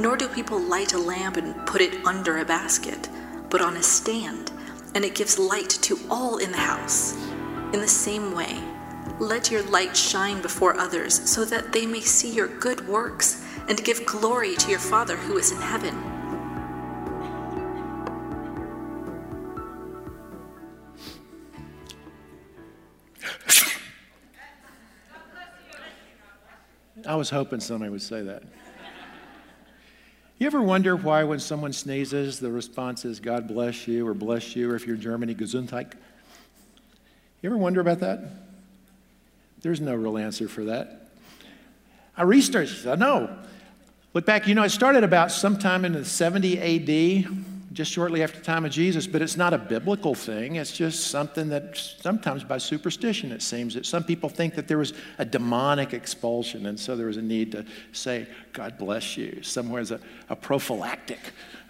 Nor do people light a lamp and put it under a basket, but on a stand, and it gives light to all in the house. In the same way, let your light shine before others so that they may see your good works and give glory to your Father who is in heaven. I was hoping somebody would say that. You ever wonder why, when someone sneezes, the response is God bless you or bless you, or if you're in Germany, Gesundheit? You ever wonder about that? There's no real answer for that. I researched, I know. Look back, you know, it started about sometime in the 70 AD just shortly after the time of Jesus, but it's not a biblical thing. It's just something that sometimes by superstition it seems that some people think that there was a demonic expulsion, and so there was a need to say, God bless you. Somewhere as a, a prophylactic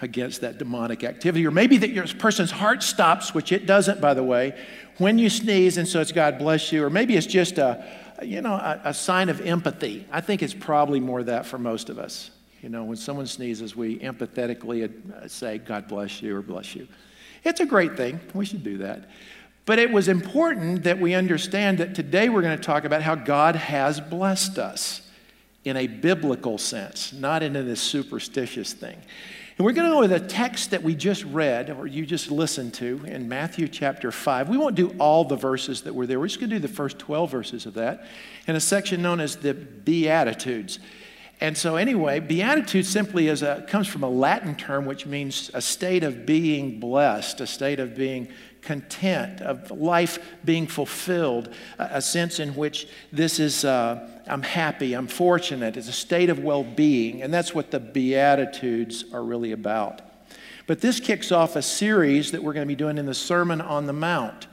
against that demonic activity. Or maybe that your person's heart stops, which it doesn't, by the way, when you sneeze, and so it's God bless you. Or maybe it's just a, you know, a, a sign of empathy. I think it's probably more that for most of us. You know, when someone sneezes, we empathetically uh, say, God bless you or bless you. It's a great thing. We should do that. But it was important that we understand that today we're going to talk about how God has blessed us in a biblical sense, not in this superstitious thing. And we're going to go with a text that we just read, or you just listened to, in Matthew chapter 5. We won't do all the verses that were there. We're just going to do the first 12 verses of that in a section known as the Beatitudes. And so, anyway, beatitude simply is a, comes from a Latin term which means a state of being blessed, a state of being content, of life being fulfilled, a, a sense in which this is, uh, I'm happy, I'm fortunate, it's a state of well being. And that's what the Beatitudes are really about. But this kicks off a series that we're going to be doing in the Sermon on the Mount.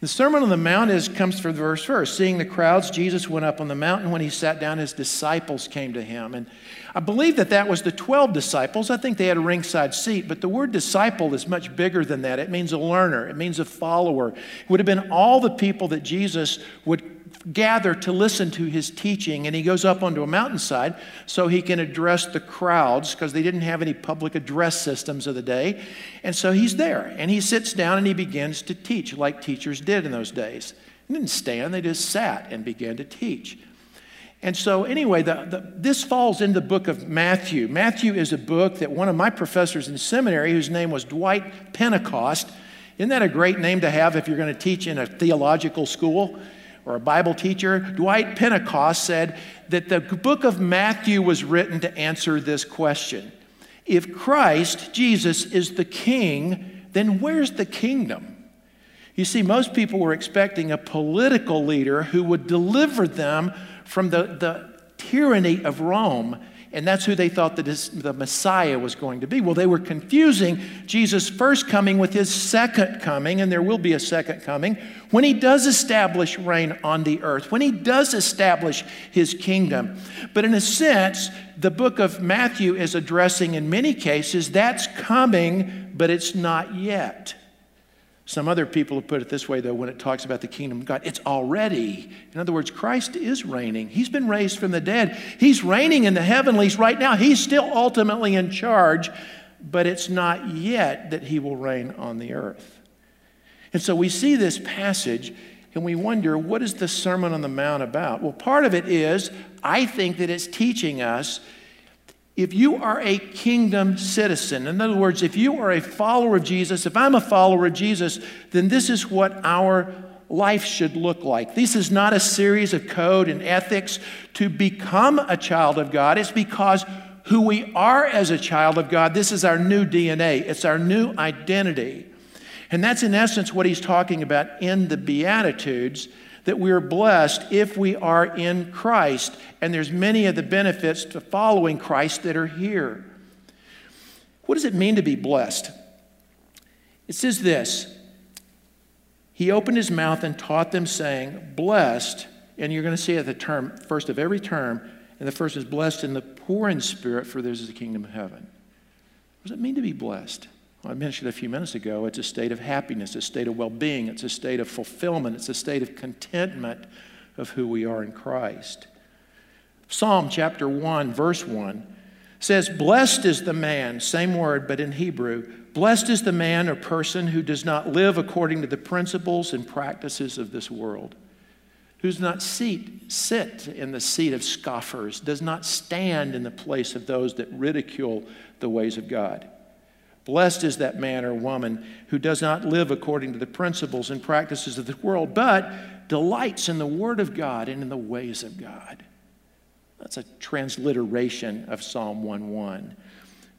The Sermon on the Mount is, comes from verse first. Seeing the crowds, Jesus went up on the mountain. When he sat down, his disciples came to him. And I believe that that was the 12 disciples. I think they had a ringside seat, but the word disciple is much bigger than that. It means a learner, it means a follower. It would have been all the people that Jesus would gather to listen to his teaching. And he goes up onto a mountainside so he can address the crowds because they didn't have any public address systems of the day. And so he's there and he sits down and he begins to teach like teachers did in those days. They didn't stand, they just sat and began to teach. And so, anyway, the, the, this falls in the book of Matthew. Matthew is a book that one of my professors in seminary, whose name was Dwight Pentecost, isn't that a great name to have if you're going to teach in a theological school? Or a Bible teacher, Dwight Pentecost said that the book of Matthew was written to answer this question. If Christ, Jesus, is the king, then where's the kingdom? You see, most people were expecting a political leader who would deliver them from the, the tyranny of Rome And that's who they thought that the Messiah was going to be. Well, they were confusing Jesus' first coming with his second coming, and there will be a second coming, when he does establish reign on the earth, when he does establish his kingdom. But in a sense, the book of Matthew is addressing in many cases that's coming, but it's not yet. Some other people have put it this way, though, when it talks about the kingdom of God, it's already. In other words, Christ is reigning. He's been raised from the dead. He's reigning in the heavenlies right now. He's still ultimately in charge, but it's not yet that he will reign on the earth. And so we see this passage and we wonder, what is the Sermon on the Mount about? Well, part of it is, I think that it's teaching us if you are a kingdom citizen, in other words, if you are a follower of Jesus, if I'm a follower of Jesus, then this is what our life should look like. This is not a series of code and ethics to become a child of God. It's because who we are as a child of God, this is our new DNA, it's our new identity. And that's in essence what he's talking about in the Beatitudes that we are blessed if we are in Christ. And there's many of the benefits to following Christ that are here. What does it mean to be blessed? It says this He opened his mouth and taught them, saying, Blessed, and you're going to see at the term, first of every term, and the first is blessed in the poor in spirit, for theirs is the kingdom of heaven. What does it mean to be blessed? I mentioned a few minutes ago, it's a state of happiness, a state of well being, it's a state of fulfillment, it's a state of contentment of who we are in Christ. Psalm chapter 1, verse 1 says, Blessed is the man, same word, but in Hebrew, blessed is the man or person who does not live according to the principles and practices of this world, who does not seat, sit in the seat of scoffers, does not stand in the place of those that ridicule the ways of God. Blessed is that man or woman who does not live according to the principles and practices of the world, but delights in the Word of God and in the ways of God. That's a transliteration of Psalm 1:1.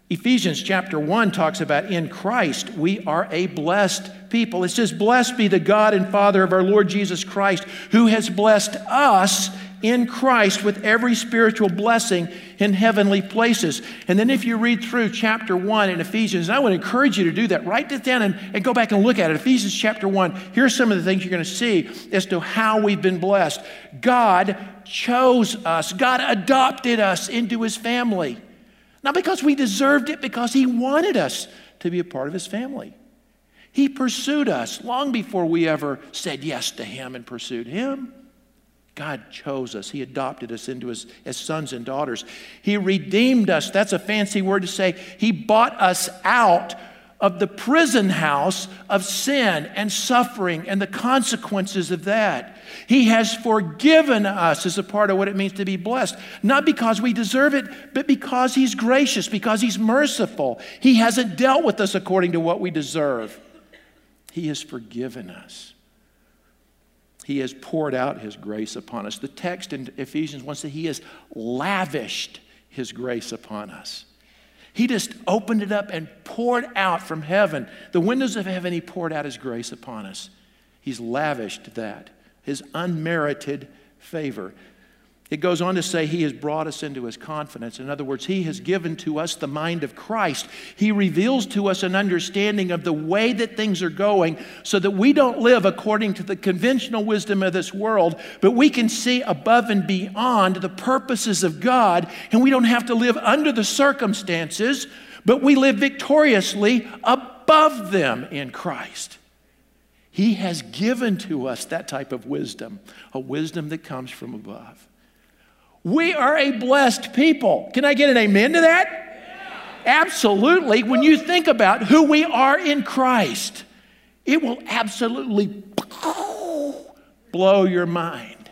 Ephesians chapter 1 talks about in Christ we are a blessed people. It says, Blessed be the God and Father of our Lord Jesus Christ, who has blessed us in Christ with every spiritual blessing in heavenly places. And then if you read through chapter 1 in Ephesians, and I would encourage you to do that, write it down and, and go back and look at it. Ephesians chapter 1, here's some of the things you're going to see as to how we've been blessed. God chose us, God adopted us into his family. Not because we deserved it, because he wanted us to be a part of his family. He pursued us long before we ever said yes to him and pursued him. God chose us. He adopted us into his as sons and daughters. He redeemed us. That's a fancy word to say. He bought us out of the prison house of sin and suffering and the consequences of that. He has forgiven us as a part of what it means to be blessed, not because we deserve it, but because He's gracious, because He's merciful. He hasn't dealt with us according to what we deserve. He has forgiven us. He has poured out His grace upon us. The text in Ephesians 1 says He has lavished His grace upon us. He just opened it up and poured out from heaven, the windows of heaven, He poured out His grace upon us. He's lavished that, His unmerited favor. It goes on to say, He has brought us into His confidence. In other words, He has given to us the mind of Christ. He reveals to us an understanding of the way that things are going so that we don't live according to the conventional wisdom of this world, but we can see above and beyond the purposes of God, and we don't have to live under the circumstances, but we live victoriously above them in Christ. He has given to us that type of wisdom, a wisdom that comes from above. We are a blessed people. Can I get an amen to that? Absolutely. When you think about who we are in Christ, it will absolutely blow your mind.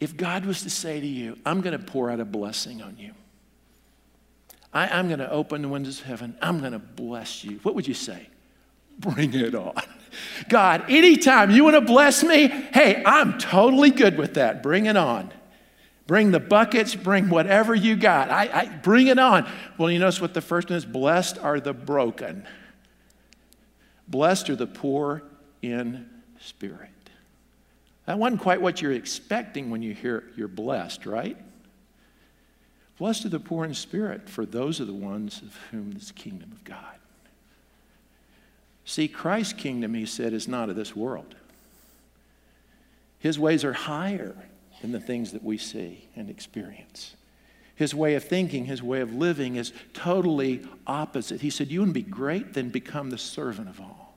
If God was to say to you, I'm going to pour out a blessing on you, I, am going to open the windows of heaven, I'm going to bless you, what would you say? Bring it on. God, anytime you want to bless me, hey, I'm totally good with that. Bring it on. Bring the buckets, bring whatever you got. I, I bring it on. Well, you notice what the first one is? Blessed are the broken. Blessed are the poor in spirit. That wasn't quite what you're expecting when you hear you're blessed, right? Blessed are the poor in spirit, for those are the ones of whom is the kingdom of God. See, Christ's kingdom, he said, is not of this world. His ways are higher than the things that we see and experience. His way of thinking, his way of living is totally opposite. He said, You want to be great, then become the servant of all.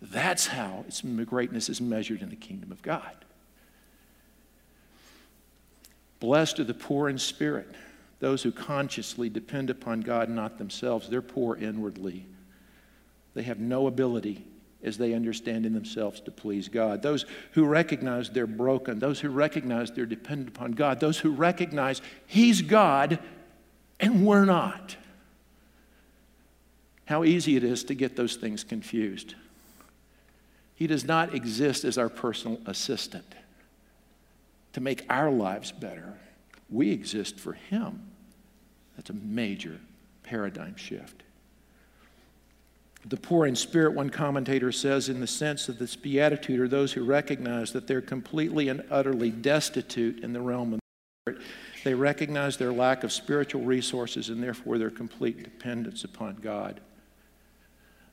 That's how its greatness is measured in the kingdom of God. Blessed are the poor in spirit, those who consciously depend upon God, not themselves. They're poor inwardly. They have no ability as they understand in themselves to please God. Those who recognize they're broken, those who recognize they're dependent upon God, those who recognize He's God and we're not. How easy it is to get those things confused. He does not exist as our personal assistant to make our lives better. We exist for Him. That's a major paradigm shift. The poor in spirit, one commentator says, in the sense of this beatitude, are those who recognize that they're completely and utterly destitute in the realm of the spirit. They recognize their lack of spiritual resources and therefore their complete dependence upon God.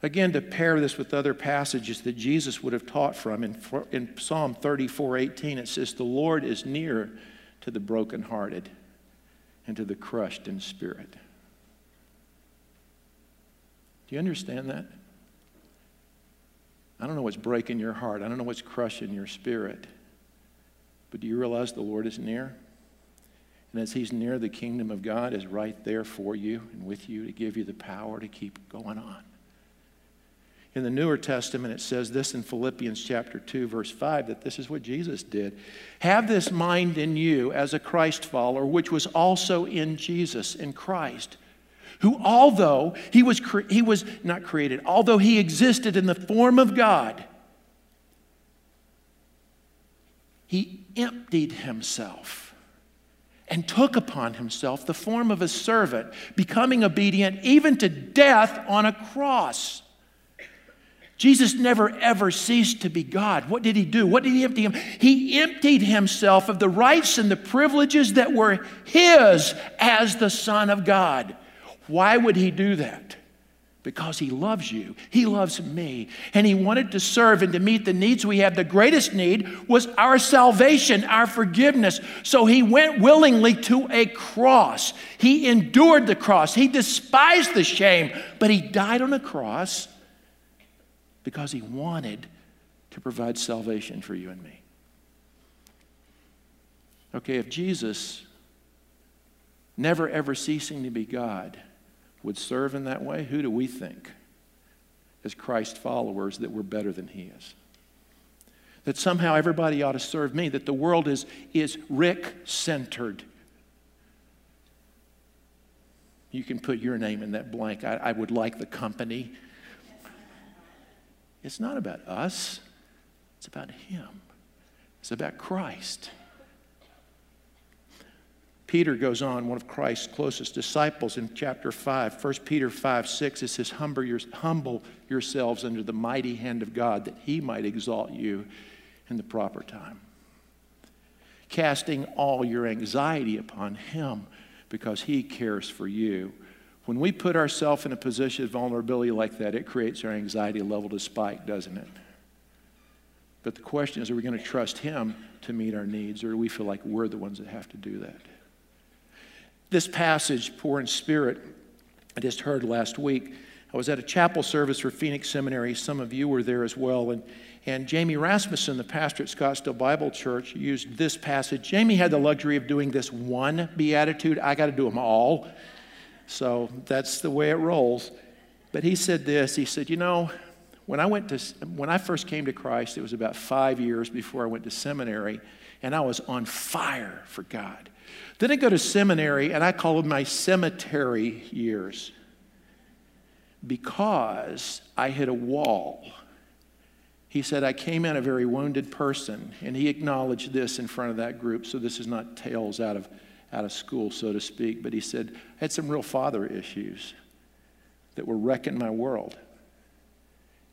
Again, to pair this with other passages that Jesus would have taught from, in, in Psalm 34 18, it says, The Lord is near to the brokenhearted and to the crushed in spirit. Do you understand that? I don't know what's breaking your heart. I don't know what's crushing your spirit. But do you realize the Lord is near? And as He's near, the kingdom of God is right there for you and with you to give you the power to keep going on. In the Newer Testament, it says this in Philippians chapter 2, verse 5, that this is what Jesus did. Have this mind in you as a Christ follower, which was also in Jesus, in Christ who, although he was, cre- he was not created, although he existed in the form of God, he emptied himself and took upon himself the form of a servant, becoming obedient even to death on a cross. Jesus never ever ceased to be God. What did he do? What did he empty him? He emptied himself of the rights and the privileges that were his as the Son of God. Why would he do that? Because he loves you. He loves me. And he wanted to serve and to meet the needs we have. The greatest need was our salvation, our forgiveness. So he went willingly to a cross. He endured the cross. He despised the shame, but he died on a cross because he wanted to provide salvation for you and me. Okay, if Jesus, never ever ceasing to be God, would serve in that way, who do we think, as Christ followers, that we're better than He is? That somehow everybody ought to serve me, that the world is, is Rick centered. You can put your name in that blank. I, I would like the company. It's not about us, it's about Him, it's about Christ. Peter goes on, one of Christ's closest disciples, in chapter 5, 1 Peter 5 6, it says, Humble, your, humble yourselves under the mighty hand of God, that he might exalt you in the proper time. Casting all your anxiety upon him because he cares for you. When we put ourselves in a position of vulnerability like that, it creates our anxiety level to spike, doesn't it? But the question is are we going to trust him to meet our needs, or do we feel like we're the ones that have to do that? This passage, poor in spirit, I just heard last week. I was at a chapel service for Phoenix Seminary. Some of you were there as well. And, and Jamie Rasmussen, the pastor at Scottsdale Bible Church, used this passage. Jamie had the luxury of doing this one beatitude. I got to do them all. So that's the way it rolls. But he said this He said, You know, when I, went to, when I first came to Christ, it was about five years before I went to seminary, and I was on fire for God. Then I go to seminary, and I call them my cemetery years because I hit a wall. He said, I came in a very wounded person, and he acknowledged this in front of that group, so this is not tales out of, out of school, so to speak. But he said, I had some real father issues that were wrecking my world.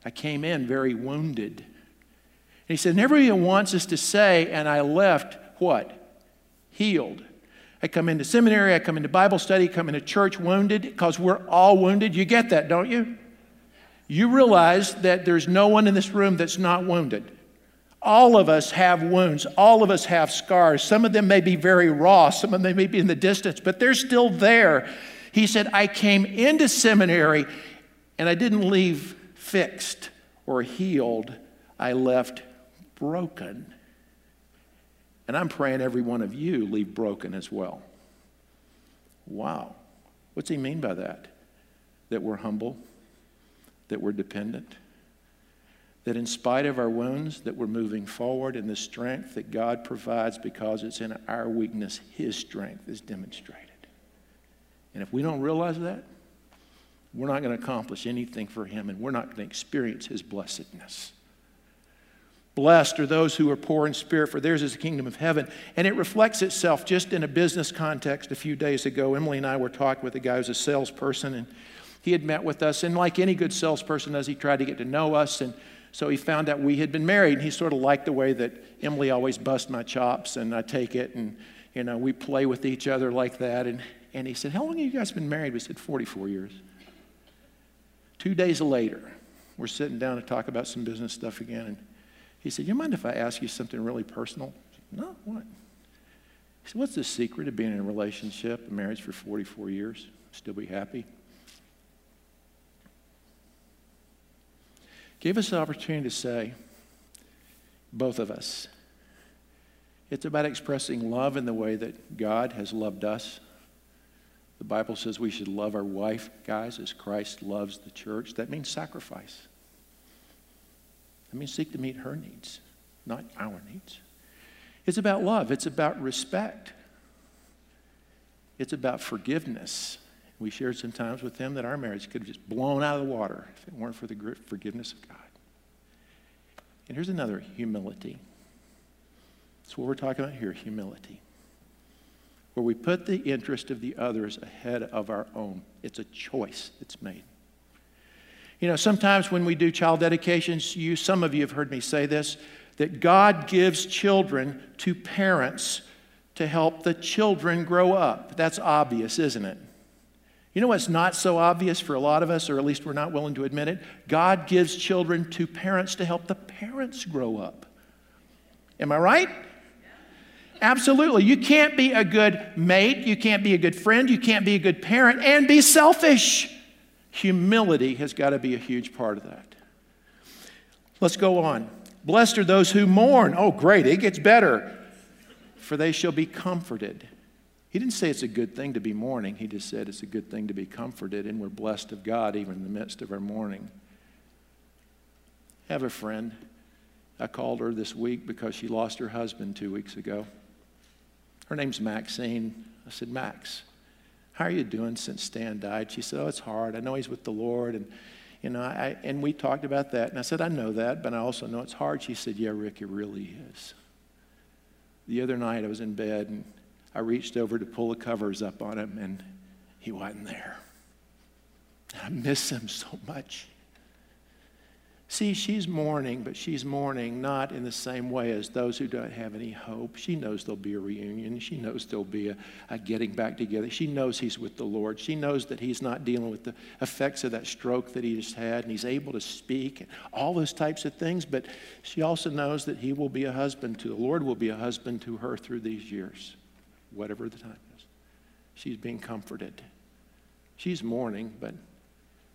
I came in very wounded. He said, and everybody wants us to say, and I left what? Healed. I come into seminary, I come into Bible study, come into church wounded, because we're all wounded. You get that, don't you? You realize that there's no one in this room that's not wounded. All of us have wounds. All of us have scars. Some of them may be very raw, some of them may be in the distance, but they're still there. He said, I came into seminary and I didn't leave fixed or healed, I left broken. And I'm praying every one of you leave broken as well. Wow. What's he mean by that? That we're humble, that we're dependent, that in spite of our wounds that we're moving forward in the strength that God provides because it's in our weakness his strength is demonstrated. And if we don't realize that, we're not going to accomplish anything for him and we're not going to experience his blessedness. Blessed are those who are poor in spirit, for theirs is the kingdom of heaven. And it reflects itself just in a business context. A few days ago, Emily and I were talking with a guy who's a salesperson, and he had met with us. And like any good salesperson does, he tried to get to know us. And so he found out we had been married. And he sort of liked the way that Emily always busts my chops, and I take it, and you know, we play with each other like that. And, and he said, How long have you guys been married? We said, 44 years. Two days later, we're sitting down to talk about some business stuff again. And he said, You mind if I ask you something really personal? Said, no, what? He said, What's the secret of being in a relationship, a marriage for 44 years? Still be happy? Gave us the opportunity to say, both of us, it's about expressing love in the way that God has loved us. The Bible says we should love our wife, guys, as Christ loves the church. That means sacrifice. I mean, seek to meet her needs, not our needs. It's about love, it's about respect, it's about forgiveness. We shared some times with them that our marriage could have just blown out of the water if it weren't for the forgiveness of God. And here's another humility. That's what we're talking about here humility. Where we put the interest of the others ahead of our own. It's a choice that's made. You know, sometimes when we do child dedications, you, some of you have heard me say this, that God gives children to parents to help the children grow up. That's obvious, isn't it? You know what's not so obvious for a lot of us, or at least we're not willing to admit it? God gives children to parents to help the parents grow up. Am I right? Absolutely. You can't be a good mate, you can't be a good friend, you can't be a good parent, and be selfish. Humility has got to be a huge part of that. Let's go on. Blessed are those who mourn. Oh, great, it gets better. For they shall be comforted. He didn't say it's a good thing to be mourning, he just said it's a good thing to be comforted, and we're blessed of God even in the midst of our mourning. I have a friend. I called her this week because she lost her husband two weeks ago. Her name's Maxine. I said, Max, how are you doing since Stan died? She said, Oh, it's hard. I know he's with the Lord. And, you know, I, and we talked about that. And I said, I know that, but I also know it's hard. She said, Yeah, Rick, it really is. The other night I was in bed and I reached over to pull the covers up on him and he wasn't there. I miss him so much. See, she's mourning, but she's mourning not in the same way as those who don't have any hope. She knows there'll be a reunion. She knows there'll be a, a, getting back together. She knows he's with the Lord. She knows that he's not dealing with the effects of that stroke that he just had, and he's able to speak and all those types of things. But she also knows that he will be a husband to the Lord, will be a husband to her through these years, whatever the time is. She's being comforted. She's mourning, but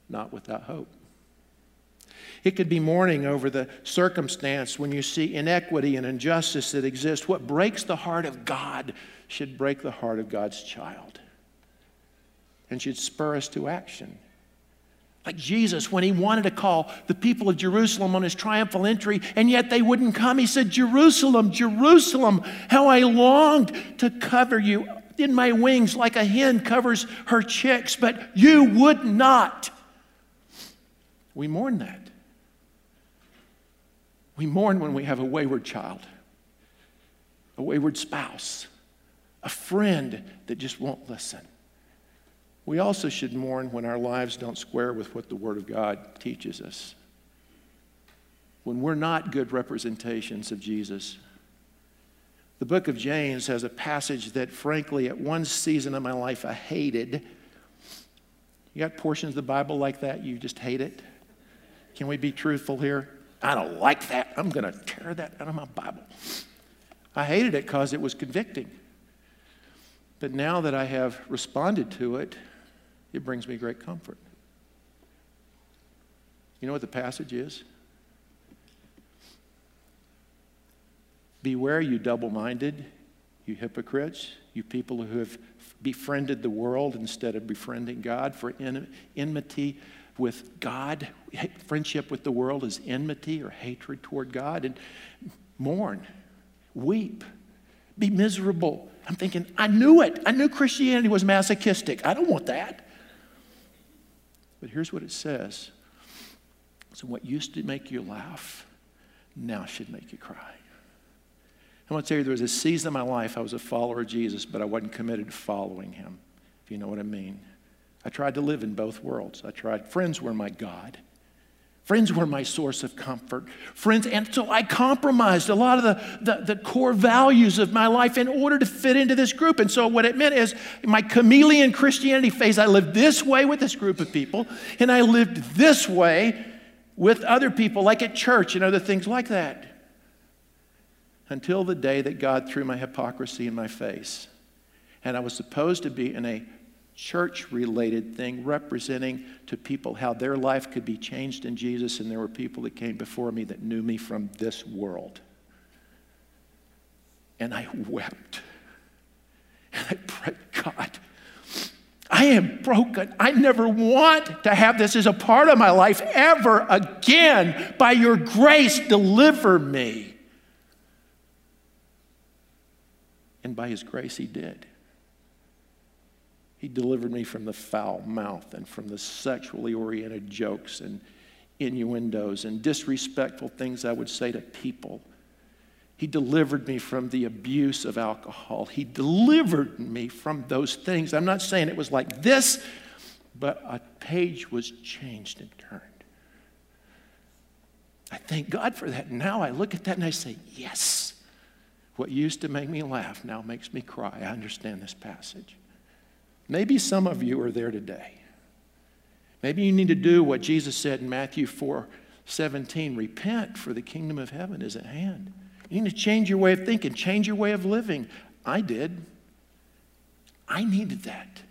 not without hope. It could be mourning over the circumstance when you see inequity and injustice that exists. What breaks the heart of God should break the heart of God's child and should spur us to action. Like Jesus, when he wanted to call the people of Jerusalem on his triumphal entry, and yet they wouldn't come, he said, Jerusalem, Jerusalem, how I longed to cover you in my wings like a hen covers her chicks, but you would not. We mourn that. We mourn when we have a wayward child, a wayward spouse, a friend that just won't listen. We also should mourn when our lives don't square with what the Word of God teaches us. when we're not good representations of Jesus. The book of James has a passage that, frankly, at one season of my life, I hated. You got portions of the Bible like that, you just hate it? Can we be truthful here? I don't like that. I'm going to tear that out of my Bible. I hated it because it was convicting. But now that I have responded to it, it brings me great comfort. You know what the passage is? Beware, you double minded, you hypocrites, you people who have befriended the world instead of befriending God, for enmity with God, friendship with the world is enmity or hatred toward God. And mourn, weep, be miserable. I'm thinking, I knew it. I knew Christianity was masochistic. I don't want that. But here's what it says so, what used to make you laugh now should make you cry. I want to tell you, there was a season of my life I was a follower of Jesus, but I wasn't committed to following him, if you know what I mean. I tried to live in both worlds. I tried, friends were my God. Friends were my source of comfort. Friends, and so I compromised a lot of the, the, the, core values of my life in order to fit into this group. And so what it meant is my chameleon Christianity phase, I lived this way with this group of people, and I lived this way with other people, like at church and other things like that. Until the day that God threw my hypocrisy in my face. And I was supposed to be in a church related thing representing to people how their life could be changed in Jesus. And there were people that came before me that knew me from this world. And I wept. And I prayed, God, I am broken. I never want to have this as a part of my life ever again. By your grace, deliver me. And by his grace, he did. He delivered me from the foul mouth and from the sexually oriented jokes and innuendos and disrespectful things I would say to people. He delivered me from the abuse of alcohol. He delivered me from those things. I'm not saying it was like this, but a page was changed and turned. I thank God for that. Now I look at that and I say, yes. What used to make me laugh now makes me cry. I understand this passage. Maybe some of you are there today. Maybe you need to do what Jesus said in Matthew 4 17 repent, for the kingdom of heaven is at hand. You need to change your way of thinking, change your way of living. I did. I needed that.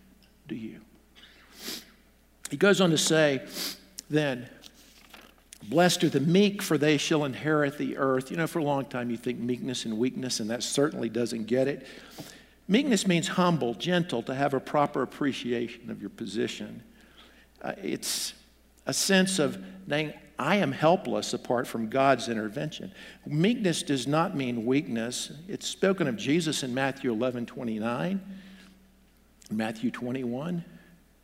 Do you? He goes on to say, then, blessed are the meek, for they shall inherit the earth. You know, for a long time you think meekness and weakness, and that certainly doesn't get it. Meekness means humble, gentle, to have a proper appreciation of your position. Uh, it's a sense of saying, I am helpless apart from God's intervention. Meekness does not mean weakness. It's spoken of Jesus in Matthew 11 29, Matthew 21.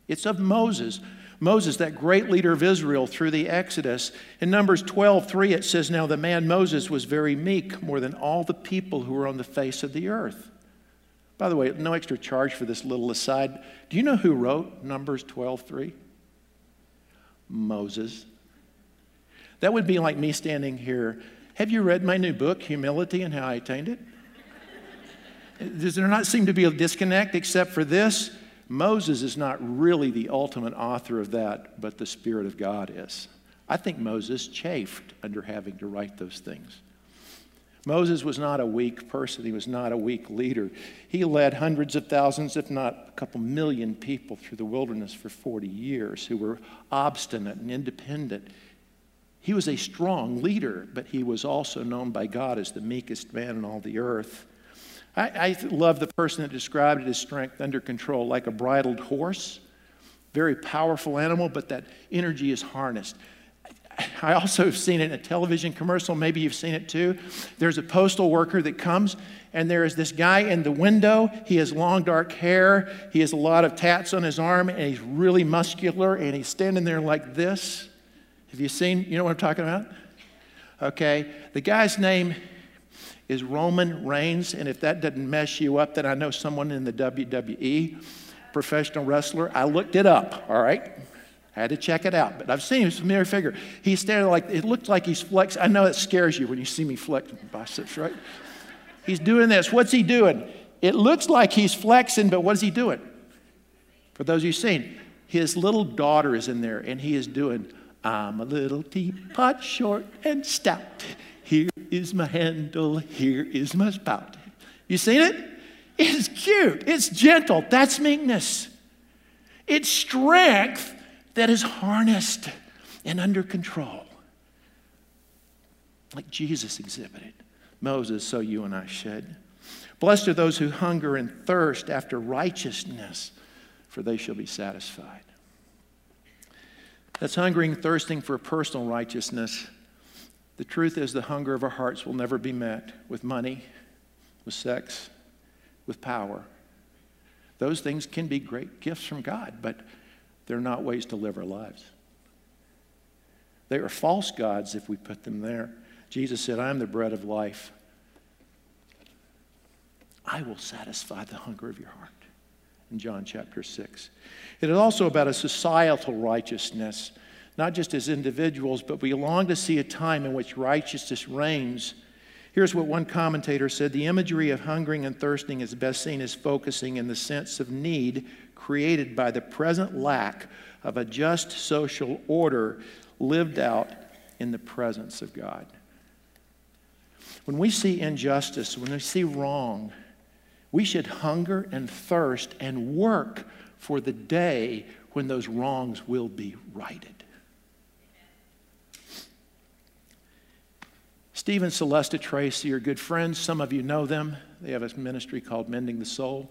It's of Moses. Moses, that great leader of Israel through the Exodus. In Numbers 12 3, it says, Now the man Moses was very meek, more than all the people who were on the face of the earth. By the way, no extra charge for this little aside. Do you know who wrote Numbers 12:3? Moses. That would be like me standing here. Have you read my new book, Humility and How I Attained It? Does there not seem to be a disconnect except for this? Moses is not really the ultimate author of that, but the Spirit of God is. I think Moses chafed under having to write those things. Moses was not a weak person, he was not a weak leader. He led hundreds of thousands, if not a couple million people through the wilderness for 40 years who were obstinate and independent. He was a strong leader, but he was also known by God as the meekest man in all the earth. I, I love the person that described as strength under control, like a bridled horse. Very powerful animal, but that energy is harnessed. I also have seen it in a television commercial. Maybe you've seen it too. There's a postal worker that comes, and there is this guy in the window. He has long dark hair. He has a lot of tats on his arm, and he's really muscular, and he's standing there like this. Have you seen? You know what I'm talking about? Okay. The guy's name is Roman Reigns, and if that doesn't mess you up, then I know someone in the WWE, professional wrestler. I looked it up, all right? I had to check it out, but I've seen him, familiar figure. He's standing like, it looks like he's flexing. I know it scares you when you see me flex biceps, right? He's doing this. What's he doing? It looks like he's flexing, but what is he doing? For those of you seen, his little daughter is in there, and he is doing, I'm a little teapot, short and stout. Here is my handle, here is my spout. You seen it? It's cute, it's gentle. That's meekness. It's strength that is harnessed and under control, like Jesus exhibited. Moses, so you and I should. Blessed are those who hunger and thirst after righteousness, for they shall be satisfied. That's hungering thirsting for personal righteousness. The truth is, the hunger of our hearts will never be met with money, with sex, with power. Those things can be great gifts from God, but they're not ways to live our lives. They are false gods if we put them there. Jesus said, I am the bread of life. I will satisfy the hunger of your heart. In John chapter 6. It is also about a societal righteousness, not just as individuals, but we long to see a time in which righteousness reigns Here's what one commentator said The imagery of hungering and thirsting is best seen as focusing in the sense of need created by the present lack of a just social order lived out in the presence of God. When we see injustice, when we see wrong, we should hunger and thirst and work for the day when those wrongs will be righted. Steve and Celestia Tracy are good friends. Some of you know them. They have a ministry called Mending the Soul.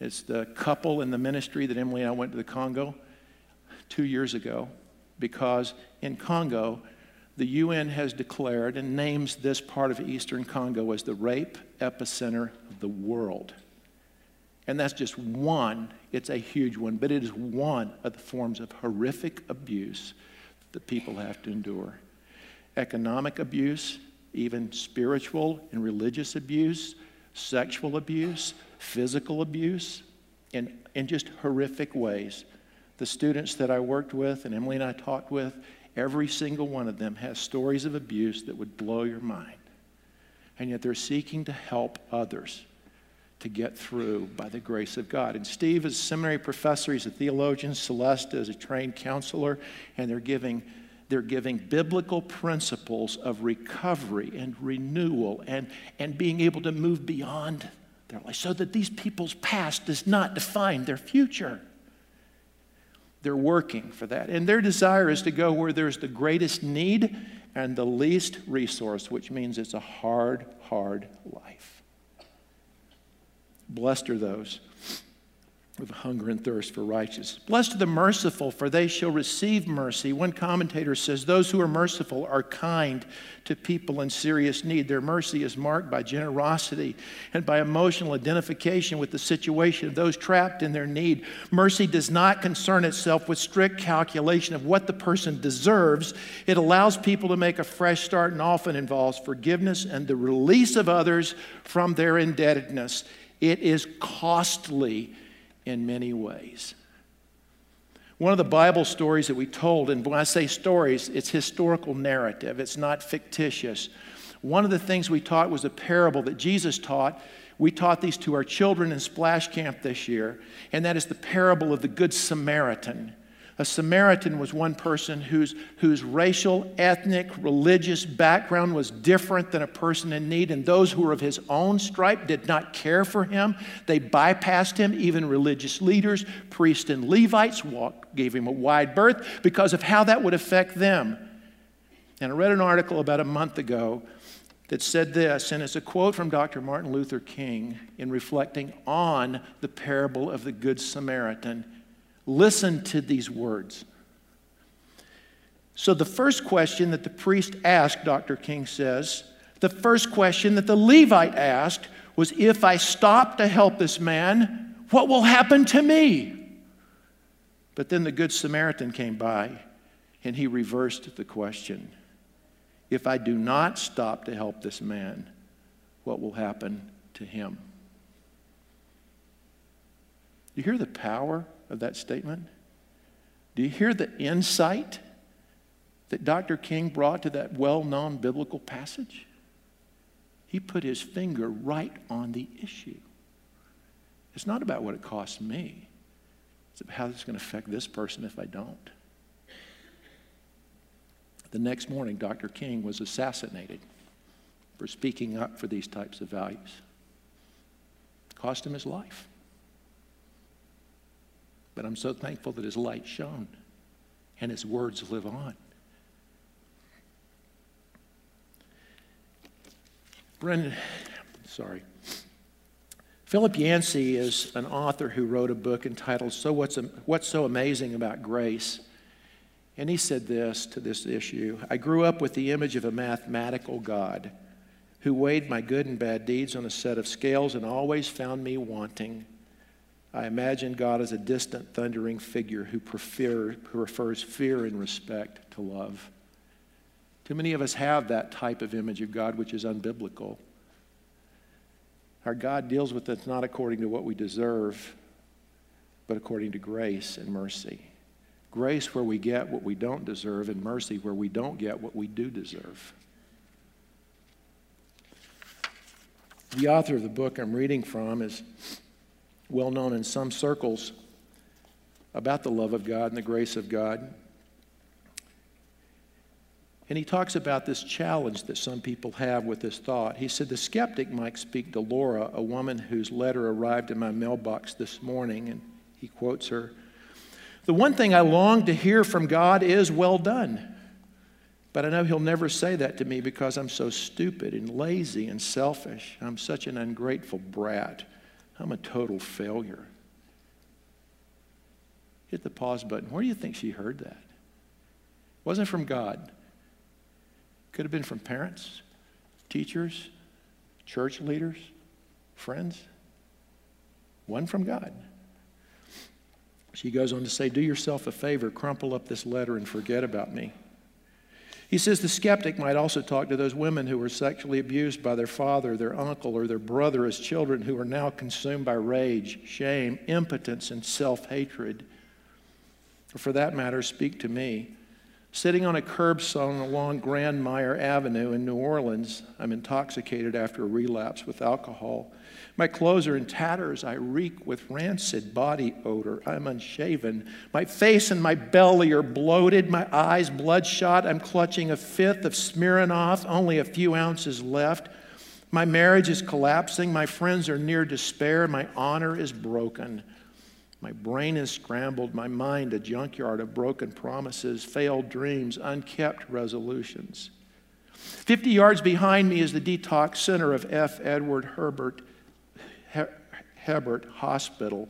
It's the couple in the ministry that Emily and I went to the Congo two years ago because in Congo, the UN has declared and names this part of eastern Congo as the rape epicenter of the world. And that's just one, it's a huge one, but it is one of the forms of horrific abuse that people have to endure economic abuse, even spiritual and religious abuse, sexual abuse, physical abuse, in, in just horrific ways. The students that I worked with and Emily and I talked with, every single one of them has stories of abuse that would blow your mind. And yet they're seeking to help others to get through by the grace of God. And Steve is a seminary professor, he's a theologian, Celeste is a trained counselor, and they're giving they're giving biblical principles of recovery and renewal and, and being able to move beyond their life so that these people's past does not define their future. They're working for that. And their desire is to go where there's the greatest need and the least resource, which means it's a hard, hard life. Blessed are those with hunger and thirst for righteousness. Blessed are the merciful, for they shall receive mercy. One commentator says, Those who are merciful are kind to people in serious need. Their mercy is marked by generosity and by emotional identification with the situation of those trapped in their need. Mercy does not concern itself with strict calculation of what the person deserves, it allows people to make a fresh start and often involves forgiveness and the release of others from their indebtedness. It is costly in many ways. One of the Bible stories that we told, and when I say stories, it's historical narrative, it's not fictitious. One of the things we taught was a parable that Jesus taught. We taught these to our children in Splash Camp this year, and that is the parable of the Good Samaritan. A Samaritan was one person whose, whose racial, ethnic, religious background was different than a person in need, and those who were of his own stripe did not care for him. They bypassed him. Even religious leaders, priests, and Levites walked, gave him a wide berth because of how that would affect them. And I read an article about a month ago that said this, and it's a quote from Dr. Martin Luther King in reflecting on the parable of the Good Samaritan. Listen to these words. So, the first question that the priest asked, Dr. King says, the first question that the Levite asked was If I stop to help this man, what will happen to me? But then the Good Samaritan came by and he reversed the question If I do not stop to help this man, what will happen to him? You hear the power of that statement? Do you hear the insight that Dr. King brought to that well known biblical passage? He put his finger right on the issue. It's not about what it costs me, it's about how it's going to affect this person if I don't. The next morning, Dr. King was assassinated for speaking up for these types of values. It cost him his life. But I'm so thankful that his light shone and his words live on. Brennan, sorry. Philip Yancey is an author who wrote a book entitled So What's, What's So Amazing About Grace? And he said this to this issue I grew up with the image of a mathematical God who weighed my good and bad deeds on a set of scales and always found me wanting. I imagine God as a distant, thundering figure who, prefer, who prefers fear and respect to love. Too many of us have that type of image of God, which is unbiblical. Our God deals with us not according to what we deserve, but according to grace and mercy. Grace where we get what we don't deserve, and mercy where we don't get what we do deserve. The author of the book I'm reading from is well known in some circles about the love of God and the grace of God. And he talks about this challenge that some people have with this thought. He said, The skeptic might speak to Laura, a woman whose letter arrived in my mailbox this morning, and he quotes her The one thing I long to hear from God is, Well done. But I know he'll never say that to me because I'm so stupid and lazy and selfish. I'm such an ungrateful brat. I'm a total failure. Hit the pause button. Where do you think she heard that? It wasn't from God. Could have been from parents, teachers, church leaders, friends. One from God. She goes on to say, Do yourself a favor, crumple up this letter and forget about me. He says the skeptic might also talk to those women who were sexually abused by their father, their uncle, or their brother as children who are now consumed by rage, shame, impotence, and self hatred. Or for that matter, speak to me Sitting on a curbstone along Grand Meyer Avenue in New Orleans, I'm intoxicated after a relapse with alcohol. My clothes are in tatters. I reek with rancid body odor. I'm unshaven. My face and my belly are bloated. My eyes bloodshot. I'm clutching a fifth of Smirnoff, only a few ounces left. My marriage is collapsing. My friends are near despair. My honor is broken. My brain is scrambled, my mind a junkyard of broken promises, failed dreams, unkept resolutions. 50 yards behind me is the detox center of F. Edward Herbert Hebert Hospital.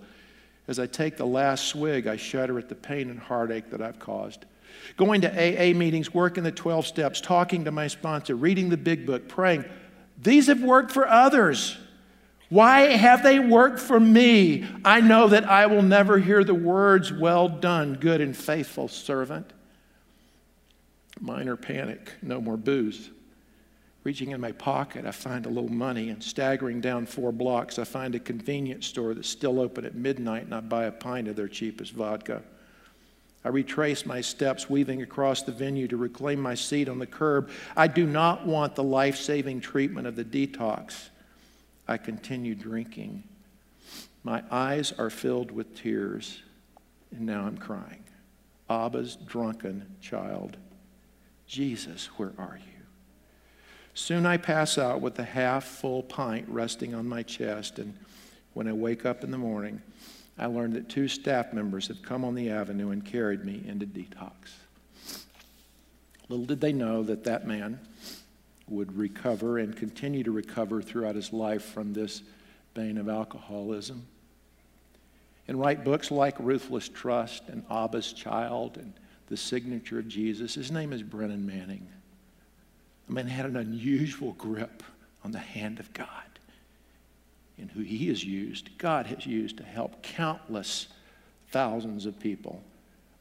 As I take the last swig, I shudder at the pain and heartache that I've caused. Going to AA meetings, working the 12 steps, talking to my sponsor, reading the big book, praying. These have worked for others. Why have they worked for me? I know that I will never hear the words, Well done, good and faithful servant. Minor panic, no more booze. Reaching in my pocket, I find a little money, and staggering down four blocks, I find a convenience store that's still open at midnight, and I buy a pint of their cheapest vodka. I retrace my steps, weaving across the venue to reclaim my seat on the curb. I do not want the life saving treatment of the detox. I continue drinking. My eyes are filled with tears, and now I'm crying. Abba's drunken child. Jesus, where are you? Soon I pass out with the half full pint resting on my chest, and when I wake up in the morning, I learn that two staff members have come on the avenue and carried me into detox. Little did they know that that man would recover and continue to recover throughout his life from this bane of alcoholism. And write books like Ruthless Trust and Abba's Child and The Signature of Jesus. His name is Brennan Manning. A man had an unusual grip on the hand of God and who he has used, God has used to help countless thousands of people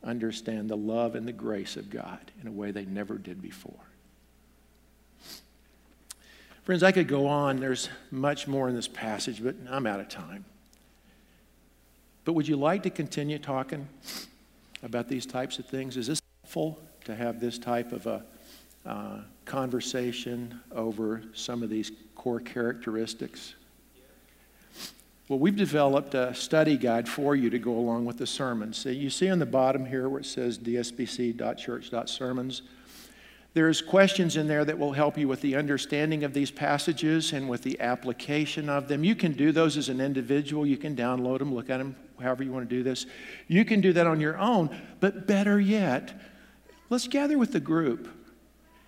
understand the love and the grace of God in a way they never did before. Friends, I could go on. There's much more in this passage, but I'm out of time. But would you like to continue talking about these types of things? Is this helpful to have this type of a uh, conversation over some of these core characteristics? Well, we've developed a study guide for you to go along with the sermons. So you see on the bottom here where it says dsbc.church.sermons. There's questions in there that will help you with the understanding of these passages and with the application of them. You can do those as an individual. You can download them, look at them, however you want to do this. You can do that on your own. But better yet, let's gather with the group.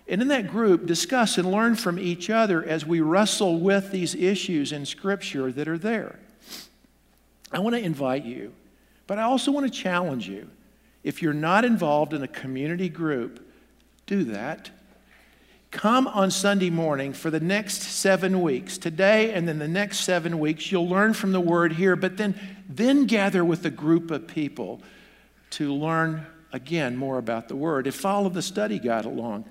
And in that group, discuss and learn from each other as we wrestle with these issues in Scripture that are there. I want to invite you, but I also want to challenge you. If you're not involved in a community group, do that. Come on Sunday morning for the next seven weeks. Today and then the next seven weeks, you'll learn from the word here, but then, then gather with a group of people to learn again more about the word and follow the study guide along.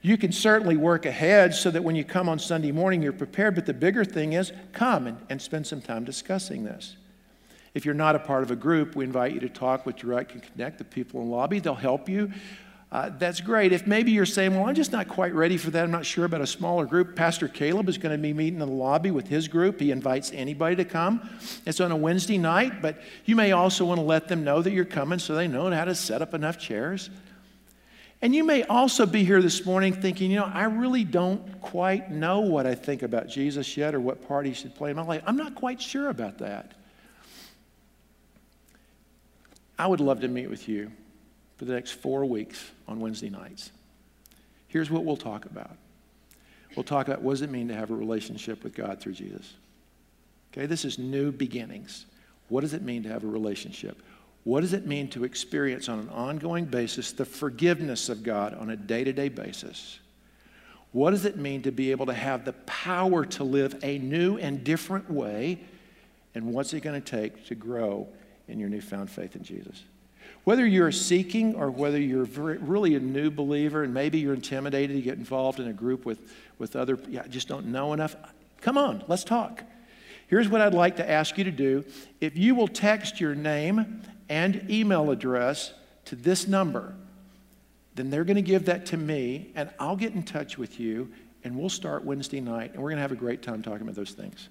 You can certainly work ahead so that when you come on Sunday morning, you're prepared, but the bigger thing is come and, and spend some time discussing this. If you're not a part of a group, we invite you to talk with Direct and Connect, the people in the lobby. They'll help you. Uh, that's great. If maybe you're saying, well, I'm just not quite ready for that, I'm not sure about a smaller group, Pastor Caleb is going to be meeting in the lobby with his group. He invites anybody to come. It's on a Wednesday night, but you may also want to let them know that you're coming so they know how to set up enough chairs. And you may also be here this morning thinking, you know, I really don't quite know what I think about Jesus yet or what part he should play in my life. I'm not quite sure about that. I would love to meet with you for the next four weeks on Wednesday nights. Here's what we'll talk about we'll talk about what does it mean to have a relationship with God through Jesus? Okay, this is new beginnings. What does it mean to have a relationship? What does it mean to experience on an ongoing basis the forgiveness of God on a day to day basis? What does it mean to be able to have the power to live a new and different way? And what's it going to take to grow in your newfound faith in Jesus. Whether you're seeking or whether you're really a new believer and maybe you're intimidated to get involved in a group with, with other, yeah, I just don't know enough, come on, let's talk. Here's what I'd like to ask you to do. If you will text your name and email address to this number, then they're going to give that to me, and I'll get in touch with you, and we'll start Wednesday night, and we're going to have a great time talking about those things.